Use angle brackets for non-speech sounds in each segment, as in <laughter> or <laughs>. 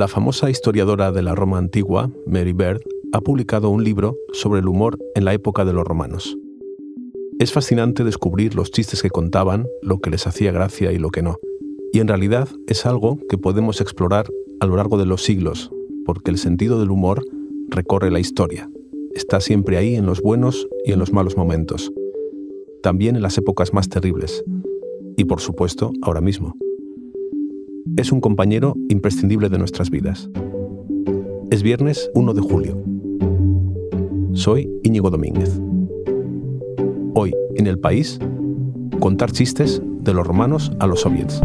La famosa historiadora de la Roma antigua, Mary Bird, ha publicado un libro sobre el humor en la época de los romanos. Es fascinante descubrir los chistes que contaban, lo que les hacía gracia y lo que no. Y en realidad es algo que podemos explorar a lo largo de los siglos, porque el sentido del humor recorre la historia. Está siempre ahí en los buenos y en los malos momentos. También en las épocas más terribles. Y por supuesto, ahora mismo es un compañero imprescindible de nuestras vidas. Es viernes 1 de julio. Soy Íñigo Domínguez. Hoy, en el país, contar chistes de los romanos a los soviets.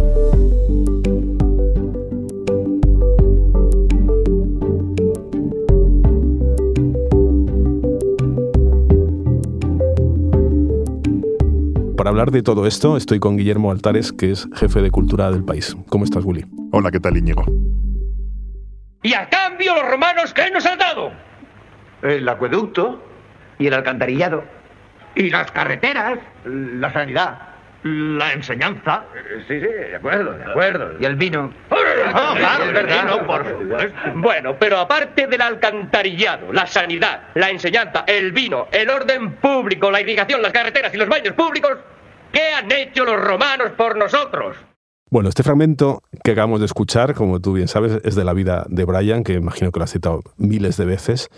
Hablar de todo esto, estoy con Guillermo Altares, que es jefe de cultura del país. ¿Cómo estás, Willy? Hola, ¿qué tal, Íñigo? Y a cambio, los romanos, ¿qué nos han dado? El acueducto y el alcantarillado y las carreteras, la sanidad, la enseñanza. Sí, sí, de acuerdo, de acuerdo. Y el vino. Ah, claro, verdad, por supuesto. Bueno, pero aparte del alcantarillado, la sanidad, la enseñanza, el vino, el orden público, la irrigación, las carreteras y los baños públicos, ¿Qué han hecho los romanos por nosotros? Bueno, este fragmento que acabamos de escuchar, como tú bien sabes, es de la vida de Brian, que imagino que lo has citado miles de veces.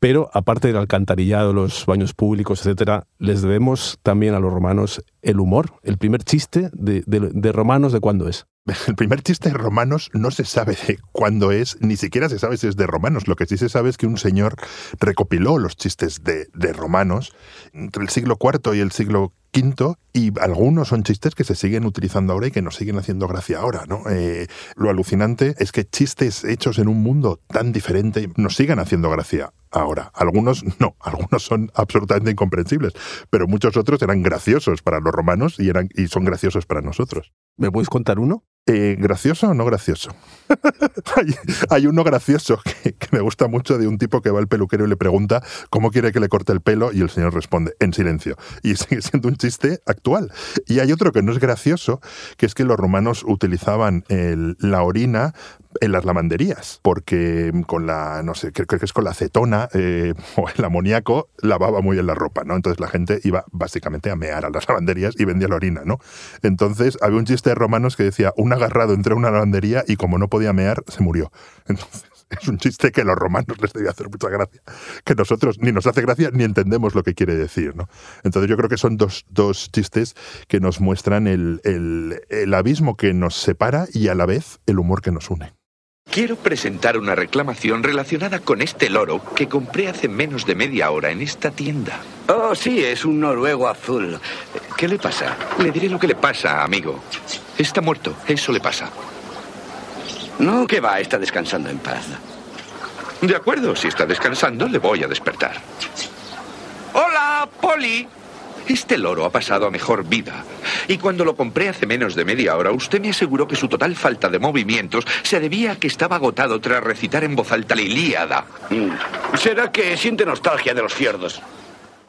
Pero aparte del alcantarillado, los baños públicos, etcétera, les debemos también a los romanos el humor. El primer chiste de, de romanos, ¿de cuándo es? <laughs> El primer chiste de romanos no se sabe de cuándo es, ni siquiera se sabe si es de romanos. Lo que sí se sabe es que un señor recopiló los chistes de, de romanos entre el siglo IV y el siglo Quinto, y algunos son chistes que se siguen utilizando ahora y que nos siguen haciendo gracia ahora, ¿no? Eh, lo alucinante es que chistes hechos en un mundo tan diferente nos sigan haciendo gracia ahora. Algunos no, <laughs> algunos son absolutamente incomprensibles, pero muchos otros eran graciosos para los romanos y, eran, y son graciosos para nosotros. ¿Me puedes contar uno? Eh, ¿Gracioso o no gracioso? <laughs> hay, uno gracioso que, me gusta mucho de un tipo que va al peluquero y le pregunta cómo quiere que le corte el pelo y el señor responde en silencio. Y <laughs> sigue siendo un chiste actual. Y hay otro que no es gracioso, que es que los romanos utilizaban la orina en las lavanderías, porque con la, no sé, creo, que es con la acetona eh, <laughs> o el amoníaco lavaba muy bien la ropa, ¿no? Entonces la gente iba básicamente a mear a las lavanderías y vendía la orina, ¿no? Entonces había un chiste de romanos que decía, un agarrado entró a una lavandería y como no podía mear, se murió. <laughs> Entonces es un chiste que a los romanos les debía hacer mucha gracia, que nosotros ni nos hace gracia ni entendemos lo que quiere decir. ¿no? Entonces yo creo que son dos, dos chistes que nos muestran el, el, el abismo que nos separa y a la vez el humor que nos une. Quiero presentar una reclamación relacionada con este loro que compré hace menos de media hora en esta tienda. Oh, sí, es un noruego azul. ¿Qué le pasa? Le diré lo que le pasa, amigo. Está muerto, eso le pasa. No, que va, está descansando en paz. De acuerdo, si está descansando, le voy a despertar. Hola, Polly. Este loro ha pasado a mejor vida. Y cuando lo compré hace menos de media hora, usted me aseguró que su total falta de movimientos se debía a que estaba agotado tras recitar en voz alta la Ilíada. Mm. Será que siente nostalgia de los fierdos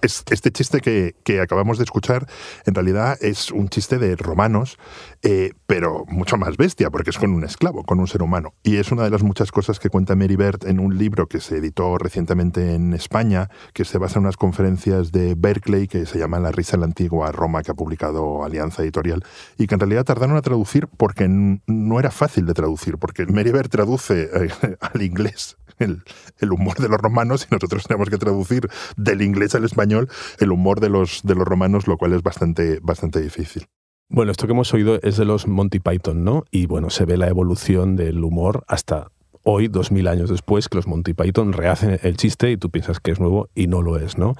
este chiste que, acabamos de escuchar en realidad es un chiste de romanos, eh, pero mucho más bestia, porque es con un esclavo, con un ser humano. Y es una de las muchas cosas que cuenta Mary Bert en un libro que se editó recientemente en España, que se basa en unas conferencias de Berkeley que se llama La risa en la antigua Roma, que ha publicado Alianza Editorial, y que en realidad tardaron a traducir porque no era fácil de traducir, porque Mary Bert traduce eh, <laughs> al inglés el, humor de los romanos y nosotros tenemos que traducir del inglés al español el humor de los, de los romanos, lo cual es bastante, bastante difícil. Bueno, esto que hemos oído es de los Monty Python, ¿no? Y bueno, se ve la evolución del humor hasta hoy, dos mil años después, que los Monty Python rehacen el chiste y tú piensas que es nuevo y no lo es, ¿no?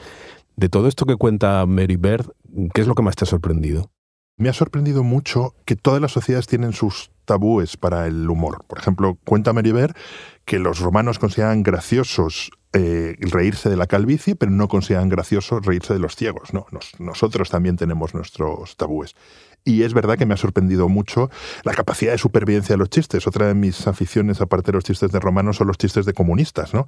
De todo esto que cuenta Mary Bird, ¿qué es lo que más te ha sorprendido? Me ha sorprendido mucho que todas las sociedades tienen sus tabúes para el humor. Por ejemplo, cuenta Bird que los romanos consideraban graciosos eh, reírse de la calvicie, pero no consideran gracioso reírse de los ciegos. ¿no? nosotros también tenemos nuestros tabúes. Y es verdad que me ha sorprendido mucho la capacidad de supervivencia de los chistes. Otra de mis aficiones, aparte de los chistes de romanos, son los chistes de comunistas. ¿no?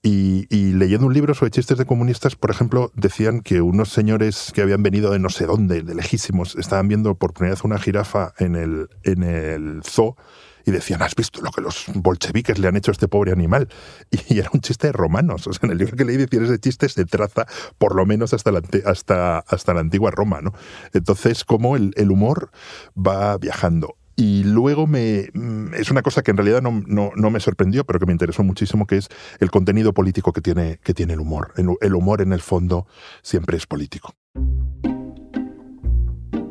Y, leyendo un libro sobre chistes de comunistas, por ejemplo, decían que unos señores que habían venido de no sé dónde, de lejísimos, estaban viendo por primera vez una jirafa en el, en el zoo y decían, ¿has visto lo que los bolcheviques le han hecho a este pobre animal? <laughs> Y era un chiste de romanos. O sea, en el libro que leí decir ese chiste se traza por lo menos hasta la, hasta, hasta la antigua Roma. ¿no? Entonces, como el, el humor va viajando. Y luego me, mm, es una cosa que en realidad no, no, no, me sorprendió, pero que me interesó muchísimo, que es el contenido político que tiene, que tiene el humor. El humor en el fondo siempre es político.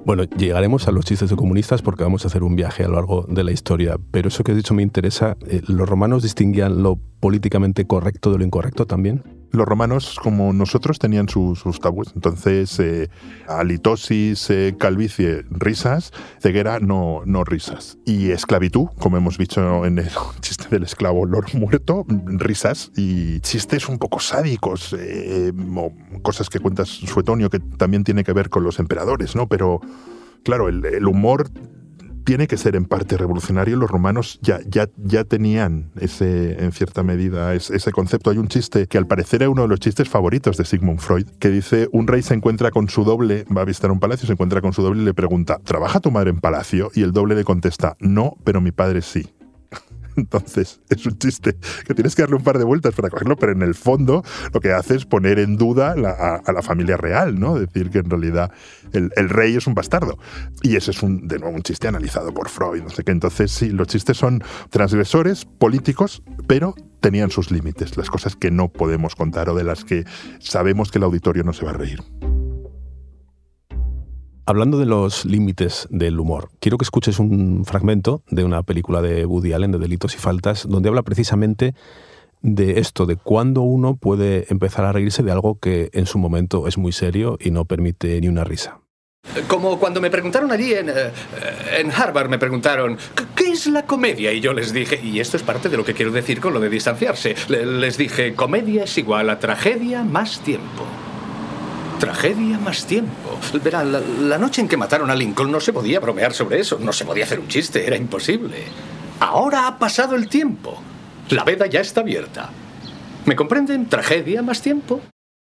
Bueno, llegaremos a los chistes de comunistas porque vamos a hacer un viaje a lo largo de la historia, pero eso que has dicho me interesa. Eh, ¿Los romanos distinguían lo políticamente correcto de lo incorrecto también? Los romanos, como nosotros, tenían sus, tabúes. Entonces, eh, eh, calvicie, risas, ceguera, no, no risas. Y esclavitud, como hemos dicho en el <laughs> chiste del esclavo loro muerto, risas y chistes un poco sádicos, eh, cosas que cuentas Suetonio que también tiene que ver con los emperadores, ¿no? Pero claro, el, humor tiene que ser en parte revolucionario. Los romanos ya, ya, ya tenían ese, en cierta medida ese concepto. Hay un chiste que al parecer es uno de los chistes favoritos de Sigmund Freud, que dice, un rey se encuentra con su doble, va a visitar un palacio, se encuentra con su doble y le pregunta, ¿trabaja tu madre en palacio? Y el doble le contesta, no, pero mi padre sí. <laughs> Entonces, es un chiste que tienes que darle un par de vueltas para cogerlo, pero en el fondo lo que hace es poner en duda a, la familia real, ¿no? Decir que en realidad el, rey es un bastardo. Y ese es un, de nuevo un chiste analizado por Freud, no sé qué. Entonces, sí, los chistes son transgresores, políticos, pero tenían sus límites, las cosas que no podemos contar o de las que sabemos que el auditorio no se va a reír. Hablando de los límites del humor, quiero que escuches un fragmento de una película de Woody Allen, de Delitos y Faltas, donde habla precisamente de esto, de cuándo uno puede empezar a reírse de algo que en su momento es muy serio y no permite ni una risa. Como cuando me preguntaron allí en, eh, Harvard, me preguntaron, ¿qué es la comedia? Y yo les dije, y esto es parte de lo que quiero decir con lo de distanciarse, les dije, comedia es igual a tragedia más tiempo. Tragedia más tiempo. Verá, la, noche en que mataron a Lincoln no se podía bromear sobre eso, no se podía hacer un chiste, era imposible. Ahora ha pasado el tiempo. La veda ya está abierta. ¿Me comprenden? Tragedia más tiempo.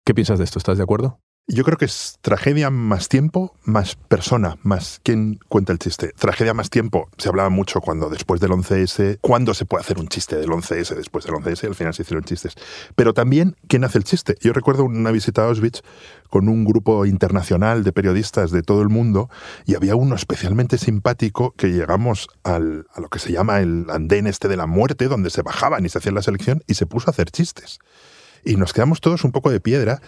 ¿Qué piensas de esto? ¿Estás de acuerdo? Yo creo que es tragedia más tiempo, más persona, más quien cuenta el chiste. Tragedia más tiempo, se hablaba mucho cuando después del 11S, cuándo se puede hacer un chiste del 11S después del 11S, al final se hicieron chistes. Pero también quién hace el chiste. Yo recuerdo una visita a Auschwitz con un grupo internacional de periodistas de todo el mundo y había uno especialmente simpático que llegamos al, a lo que se llama el andén este de la muerte, donde se bajaban y se hacían la selección y se puso a hacer chistes. Y nos quedamos todos un poco de piedra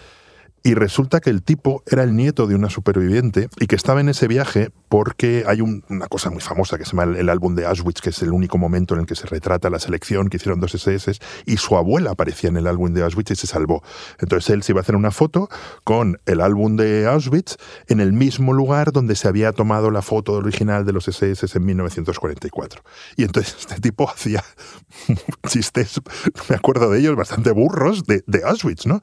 y resulta que el tipo era el nieto de una superviviente y que estaba en ese viaje porque hay una cosa muy famosa que se llama el, álbum de Auschwitz, que es el único momento en el que se retrata la selección que hicieron dos SS, y su abuela aparecía en el álbum de Auschwitz y se salvó. Entonces él se iba a hacer una foto con el álbum de Auschwitz en el mismo lugar donde se había tomado la foto original de los SS en 1944. Y entonces <laughs> este tipo hacía chistes, me acuerdo de ellos, bastante burros de, de Auschwitz, ¿no?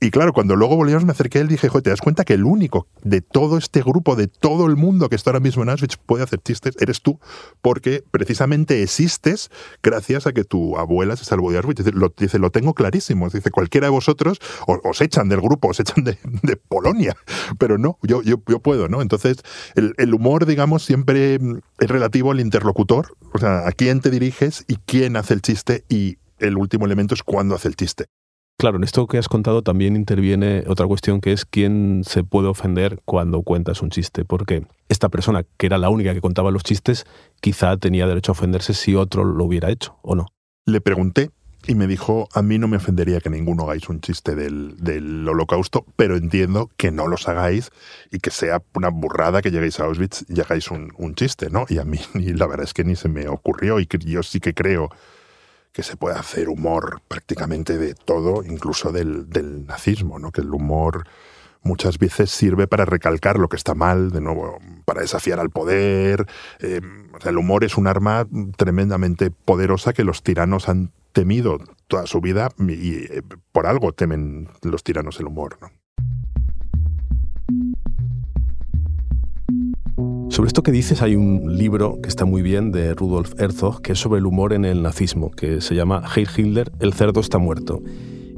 Y claro, cuando luego volvieron me acerqué a él y dije, joder, ¿te das cuenta que el único de todo este grupo, de todo el mundo que está ahora mismo en Auschwitz puede hacer chistes, eres tú? Porque precisamente existes gracias a que tu abuela se salvó de Auschwitz. Dice, lo, lo tengo clarísimo. Dice, cualquiera de vosotros os, echan del grupo, os echan de, Polonia. <laughs> Pero no, yo, yo, puedo, ¿no? Entonces, el, el humor, digamos, siempre es relativo al interlocutor, o sea, a quién te diriges y quién hace el chiste y el último elemento es cuándo hace el chiste. Claro, en esto que has contado también interviene otra cuestión que es quién se puede ofender cuando cuentas un chiste, porque esta persona, que era la única que contaba los chistes, quizá tenía derecho a ofenderse si otro lo hubiera hecho, ¿o no? Le pregunté y me dijo, a mí no me ofendería que ninguno hagáis un chiste del, holocausto, pero entiendo que no los hagáis y que sea una burrada que lleguéis a Auschwitz y hagáis un, un chiste, ¿no? Y a mí <laughs> y la verdad es que ni se me ocurrió y yo sí que creo que se puede hacer humor prácticamente de todo, incluso del, nazismo, ¿no? que el humor muchas veces sirve para recalcar lo que está mal, de nuevo, para desafiar al poder. Eh, el humor es un arma tremendamente poderosa que los tiranos han temido toda su vida y eh, por algo temen los tiranos el humor. ¿no? Sobre esto que dices hay un libro que está muy bien de Rudolf Herzog, que es sobre el humor en el nazismo, que se llama Heil Hitler, el cerdo está muerto.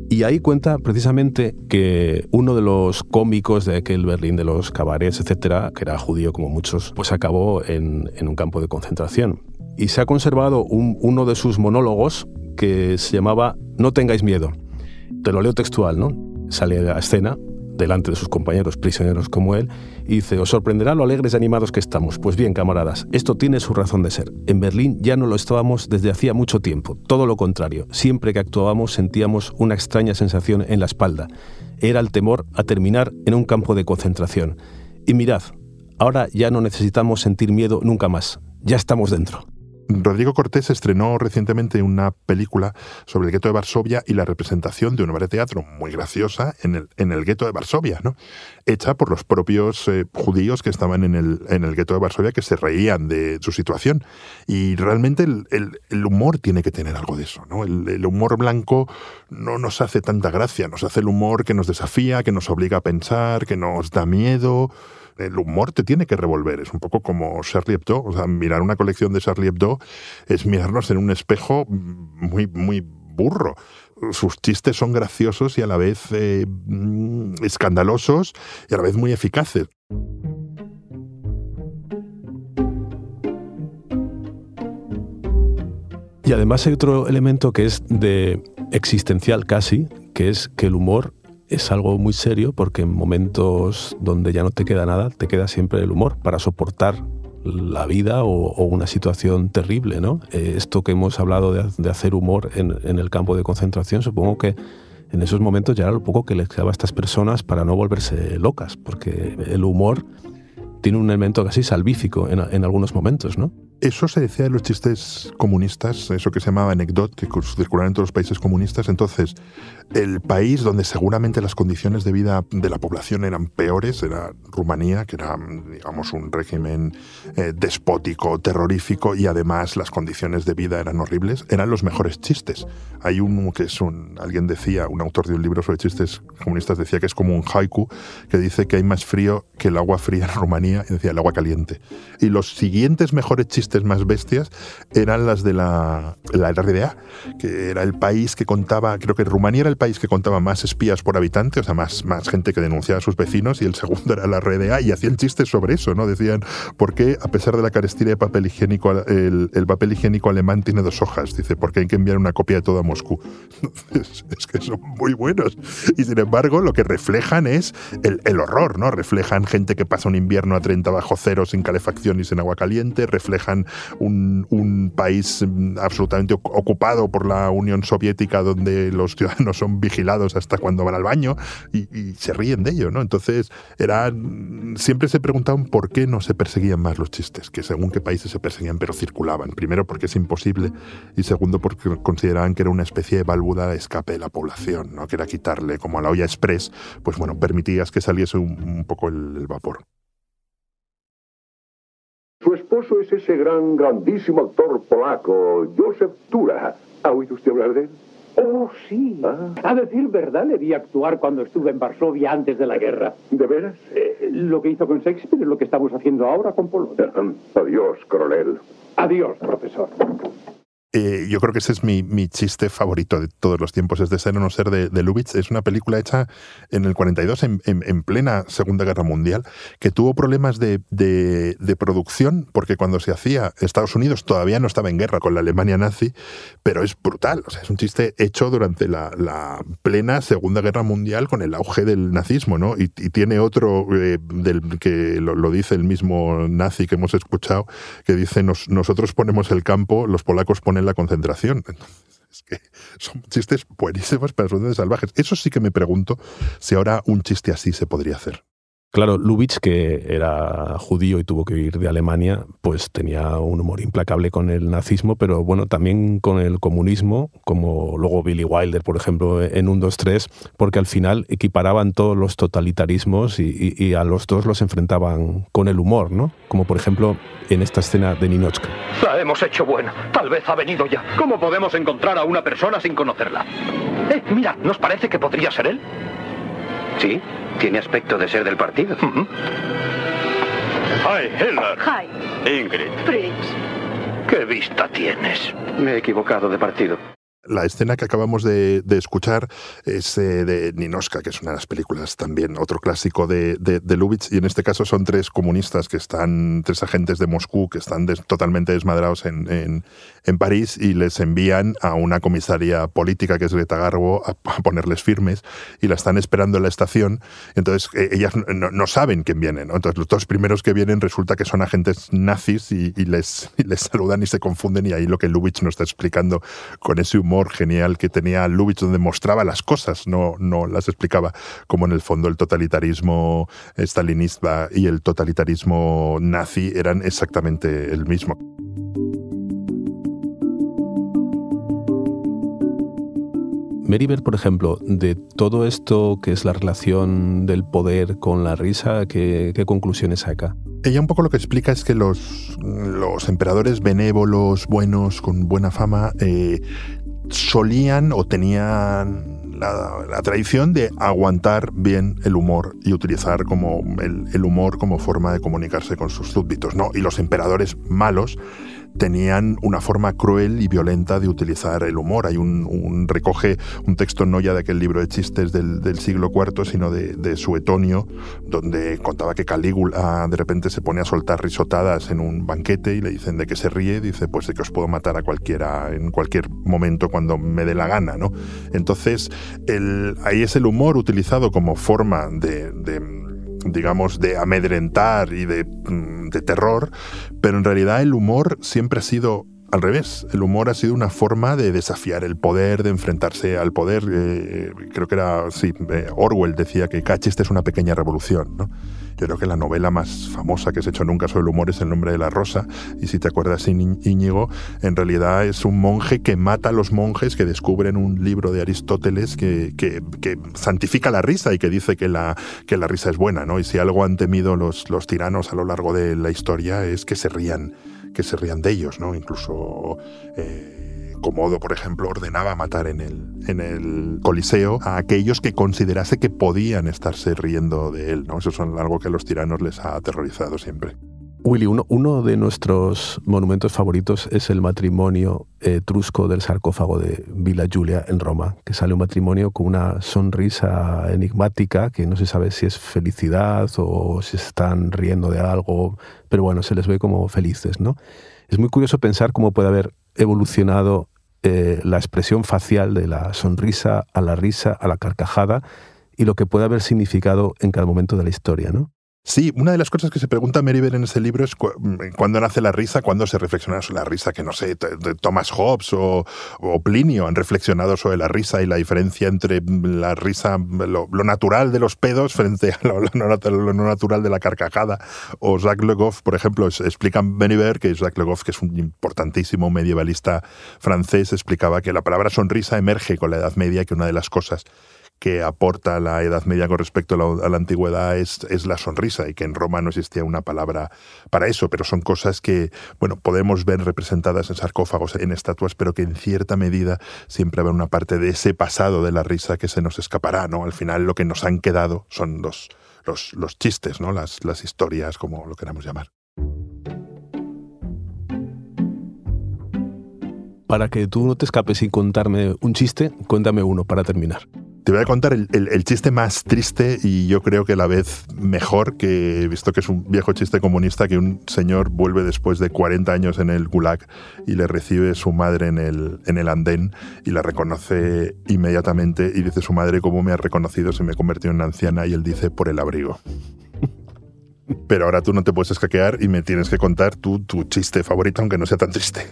Y ahí cuenta precisamente que uno de los cómicos de aquel Berlín de los cabarets, etcétera, que era judío como muchos, pues acabó en, en un campo de concentración. y se ha conservado uno de sus monólogos que se llamaba No tengáis miedo. Te lo leo textual, ¿no? Sale a escena delante de sus compañeros prisioneros como él, y dice, os sorprenderá lo alegres y animados que estamos. Pues bien, camaradas, esto tiene su razón de ser. En Berlín ya no lo estábamos desde hacía mucho tiempo, todo lo contrario. Siempre que actuábamos sentíamos una extraña sensación en la espalda. Era el temor a terminar en un campo de concentración. Y mirad, ahora ya no necesitamos sentir miedo nunca más. Ya estamos dentro. Rodrigo Cortés estrenó recientemente una película sobre el gueto de Varsovia y la representación de una obra de teatro muy graciosa en el, en el gueto de Varsovia, ¿no? hecha por los propios eh, judíos que estaban en el, en el gueto de Varsovia que se reían de su situación. Y realmente el, el, humor tiene que tener algo de eso. ¿no? El, humor blanco no nos hace tanta gracia, nos hace el humor que nos desafía, que nos obliga a pensar, que nos da miedo el humor te tiene que revolver. Es un poco como Charlie Hebdo. Mirar una colección de Charlie Hebdo es mirarnos en un espejo muy, muy burro. Sus chistes son graciosos y a la vez eh, mm, escandalosos y a la vez muy eficaces. Y además hay otro elemento que es de existencial casi, que es que el humor es algo muy serio porque en momentos donde ya no te queda nada, te queda siempre el humor para soportar la vida o, una situación terrible, ¿no? Eh, esto que hemos hablado de, hacer humor en, el campo de concentración, supongo que en esos momentos ya era lo poco que les quedaba a estas personas para no volverse locas, porque el humor tiene un elemento casi salvífico en, en algunos momentos, ¿no? Eso se decía de los chistes comunistas, eso que se llamaba anecdot, que circulaban en todos los países comunistas. Entonces, el país donde seguramente las condiciones de vida de la población eran peores era Rumanía, que era, digamos, un régimen eh, despótico, terrorífico, y además las condiciones de vida eran horribles. Eran los mejores chistes. Hay uno que es un, alguien decía, un autor de un libro sobre chistes comunistas decía que es como un haiku, que dice que hay más frío que el agua fría en Rumanía, y decía el agua caliente. Y los siguientes mejores chistes más bestias eran las de la, la RDA, que era el país que contaba, creo que Rumanía era el país que contaba más espías por habitante, o sea, más, más gente que denunciaba a sus vecinos, y el segundo era la RDA, y hacían chistes sobre eso, ¿no? Decían, ¿por qué, a pesar de la carestía de papel higiénico, el, el papel higiénico alemán tiene dos hojas? Dice, porque hay que enviar una copia de todo a Moscú. <laughs> es, que son muy buenos. Y sin embargo, lo que reflejan es el horror, ¿no? Reflejan gente que pasa un invierno a 30 bajo cero sin calefacción y sin agua caliente, reflejan un, país mm, absolutamente ocupado por la Unión Soviética donde los ciudadanos son vigilados hasta cuando van al baño y, se ríen de ello, ¿no? Entonces, eran, siempre se preguntaban por qué no se perseguían más los chistes, que según qué países se perseguían, pero circulaban. Primero porque es imposible y segundo porque consideraban que era una especie de válvula de escape de la población, ¿no? Que era quitarle, como a la olla express, pues bueno, permitías que saliese un, poco el vapor. Esposo es ese gran, grandísimo actor polaco, Joseph Tura. ¿Ha oído usted hablar de él? Oh, sí. Ah. A decir verdad, le vi actuar cuando estuve en Varsovia antes de la guerra. ¿De veras? Eh, lo que hizo con Shakespeare es lo que estamos haciendo ahora con Polonia. adiós, coronel. Adiós, profesor. Eh, yo creo que ese es mi, chiste favorito de todos los tiempos, es de ser o no ser de, de Lubitsch. Es una película hecha en el 42, en, plena Segunda Guerra Mundial, que tuvo problemas de, producción, porque cuando se hacía, Estados Unidos todavía no estaba en guerra con la Alemania nazi, pero es brutal. O sea, es un chiste hecho durante la, plena Segunda Guerra Mundial con el auge del nazismo, ¿no? Y, tiene otro eh, del, que lo, dice el mismo nazi que hemos escuchado, que dice, nosotros ponemos el campo, los polacos ponen la concentración. <laughs> es que son chistes buenísimos, pero son salvajes. Eso sí que me pregunto si ahora un chiste así se podría hacer. Claro, Lubitsch, que era judío y tuvo que ir de Alemania, pues tenía un humor implacable con el nazismo, pero bueno, también con el comunismo, como luego Billy Wilder, por ejemplo, en 1, 2, 3, porque al final equiparaban todos los totalitarismos y, a los dos los enfrentaban con el humor, ¿no? Como por ejemplo en esta escena de Ninochka. La hemos hecho buena. Tal vez ha venido ya. ¿Cómo podemos encontrar a una persona sin conocerla? Eh, mira, ¿nos parece que podría ser él? Sí, tiene aspecto de ser del partido. Hi, Hitler. Hi. Ingrid. Fritz. ¿Qué vista tienes? Me he equivocado de partido. La escena que acabamos de, escuchar es eh, de Ninoska, que es una de las películas también, otro clásico de, de, Lubitsch, y en este caso son tres comunistas que están, tres agentes de Moscú que están totalmente desmadrados en, en, en, París y les envían a una comisaria política que es Greta Garbo a, ponerles firmes y la están esperando en la estación. Entonces eh, ellas no, saben quién viene. Entonces los dos primeros que vienen resulta que son agentes nazis y, les, y les saludan y se confunden y ahí lo que Lubitsch nos está explicando con ese humor genial que tenía Lubitsch, donde mostraba las cosas, no, no las explicaba, como en el fondo el totalitarismo stalinista y el totalitarismo nazi eran exactamente el mismo. Meribert, por ejemplo, de todo esto que es la relación del poder con la risa, ¿qué, conclusiones saca? Ella un poco lo que explica es que los, los emperadores benévolos, buenos, con buena fama, eh, solían o tenían la, tradición de aguantar bien el humor y utilizar como el, el, humor como forma de comunicarse con sus súbditos. ¿no? Y los emperadores malos tenían una forma cruel y violenta de utilizar el humor. Hay un, recoge un texto no ya de aquel libro de chistes del, siglo IV, sino de, Suetonio, donde contaba que Calígula de repente se pone a soltar risotadas en un banquete y le dicen de qué se ríe, dice pues de que os puedo matar a cualquiera en cualquier momento cuando me dé la gana, ¿no? Entonces, ahí es el humor utilizado como forma de digamos, de amedrentar y mm, de, terror, pero en realidad el humor siempre ha sido al revés. El humor ha sido una forma de desafiar el poder, de enfrentarse al poder. Eh, creo que era, sí, eh, Orwell decía que Cachiste es una pequeña revolución, ¿no? Yo creo que la novela más famosa que se ha hecho nunca sobre el humor es El nombre de la rosa. Y si te acuerdas, Íñigo, en realidad es un monje que mata a los monjes que descubren un libro de Aristóteles que, que, santifica la risa y que dice que la, que la risa es buena. ¿no? Y si algo han temido los, los tiranos a lo largo de la historia es que se rían, que se rían de ellos, ¿no? Incluso. Eh, Comodo, por ejemplo, ordenaba matar en el, en el Coliseo a aquellos que considerase que podían estarse riendo de él. ¿no? Eso es algo que a los tiranos les ha aterrorizado siempre. Willy, uno, de nuestros monumentos favoritos es el matrimonio etrusco del sarcófago de Villa Giulia en Roma, que sale un matrimonio con una sonrisa enigmática que no se sabe si es felicidad o si están riendo de algo, pero bueno, se les ve como felices, ¿no? Es muy curioso pensar cómo puede haber evolucionado eh, la expresión facial de la sonrisa a la risa, a la carcajada y lo que puede haber significado en cada momento de la historia, ¿no? Sí, una de las cosas que se pregunta Meribel en ese libro es mm, cuándo nace la risa, cuándo se reflexiona sobre la risa, que no sé, Thomas Hobbes o, Plinio han reflexionado sobre la risa y la diferencia entre la risa, lo, natural de los pedos frente a lo, no natural de la carcajada. O Jacques Le Goff, por ejemplo, explica Meribel que Jacques Le Goff, que es un importantísimo medievalista francés, explicaba que la palabra sonrisa emerge con la Edad Media, que una de las cosas que aporta la Edad Media con respecto a la, antigüedad es, es, la sonrisa y que en Roma no existía una palabra para eso, pero son cosas que, bueno, podemos ver representadas en sarcófagos, en estatuas, pero que en cierta medida siempre habrá una parte de ese pasado de la risa que se nos escapará, ¿no? Al final lo que nos han quedado son los, los, los chistes, ¿no? Las, las historias, como lo queramos llamar. Para que tú no te escapes sin contarme un chiste, cuéntame uno para terminar. Te voy a contar el, chiste más triste y yo creo que la vez mejor, que he visto que es un viejo chiste comunista, que un señor vuelve después de 40 años en el Gulag y le recibe su madre en el, en el andén y la reconoce inmediatamente y dice su madre, ¿cómo me ha reconocido? Se me convirtió en una anciana y él dice, por el abrigo. Pero ahora tú no te puedes escaquear y me tienes que contar tu, tu chiste favorito, aunque no sea tan triste.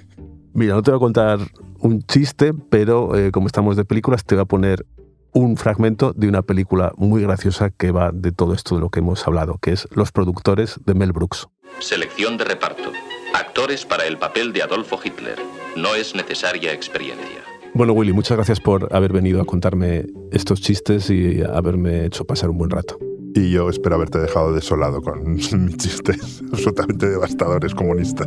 Mira, no te voy a contar un chiste, pero eh, como estamos de películas, te voy a poner un fragmento de una película muy graciosa que va de todo esto de lo que hemos hablado, que es Los productores de Mel Brooks. Selección de reparto. Actores para el papel de Adolfo Hitler. No es necesaria experiencia. Bueno, Willy, muchas gracias por haber venido a contarme estos chistes y haberme hecho pasar un buen rato. Y yo espero haberte dejado desolado con <laughs> mis chistes absolutamente devastadores comunistas.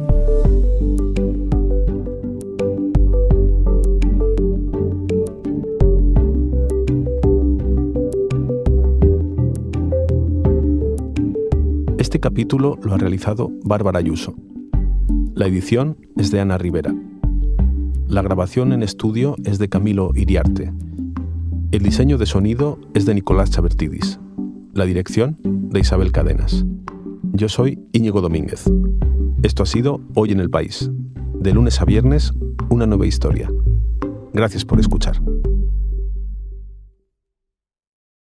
Capítulo lo ha realizado Bárbara Ayuso. La edición es de Ana Rivera. La grabación en estudio es de Camilo Iriarte. El diseño de sonido es de Nicolás Chabertidis. La dirección de Isabel Cadenas. Yo soy Íñigo Domínguez. Esto ha sido Hoy en el País. De lunes a viernes, una nueva historia. Gracias por escuchar.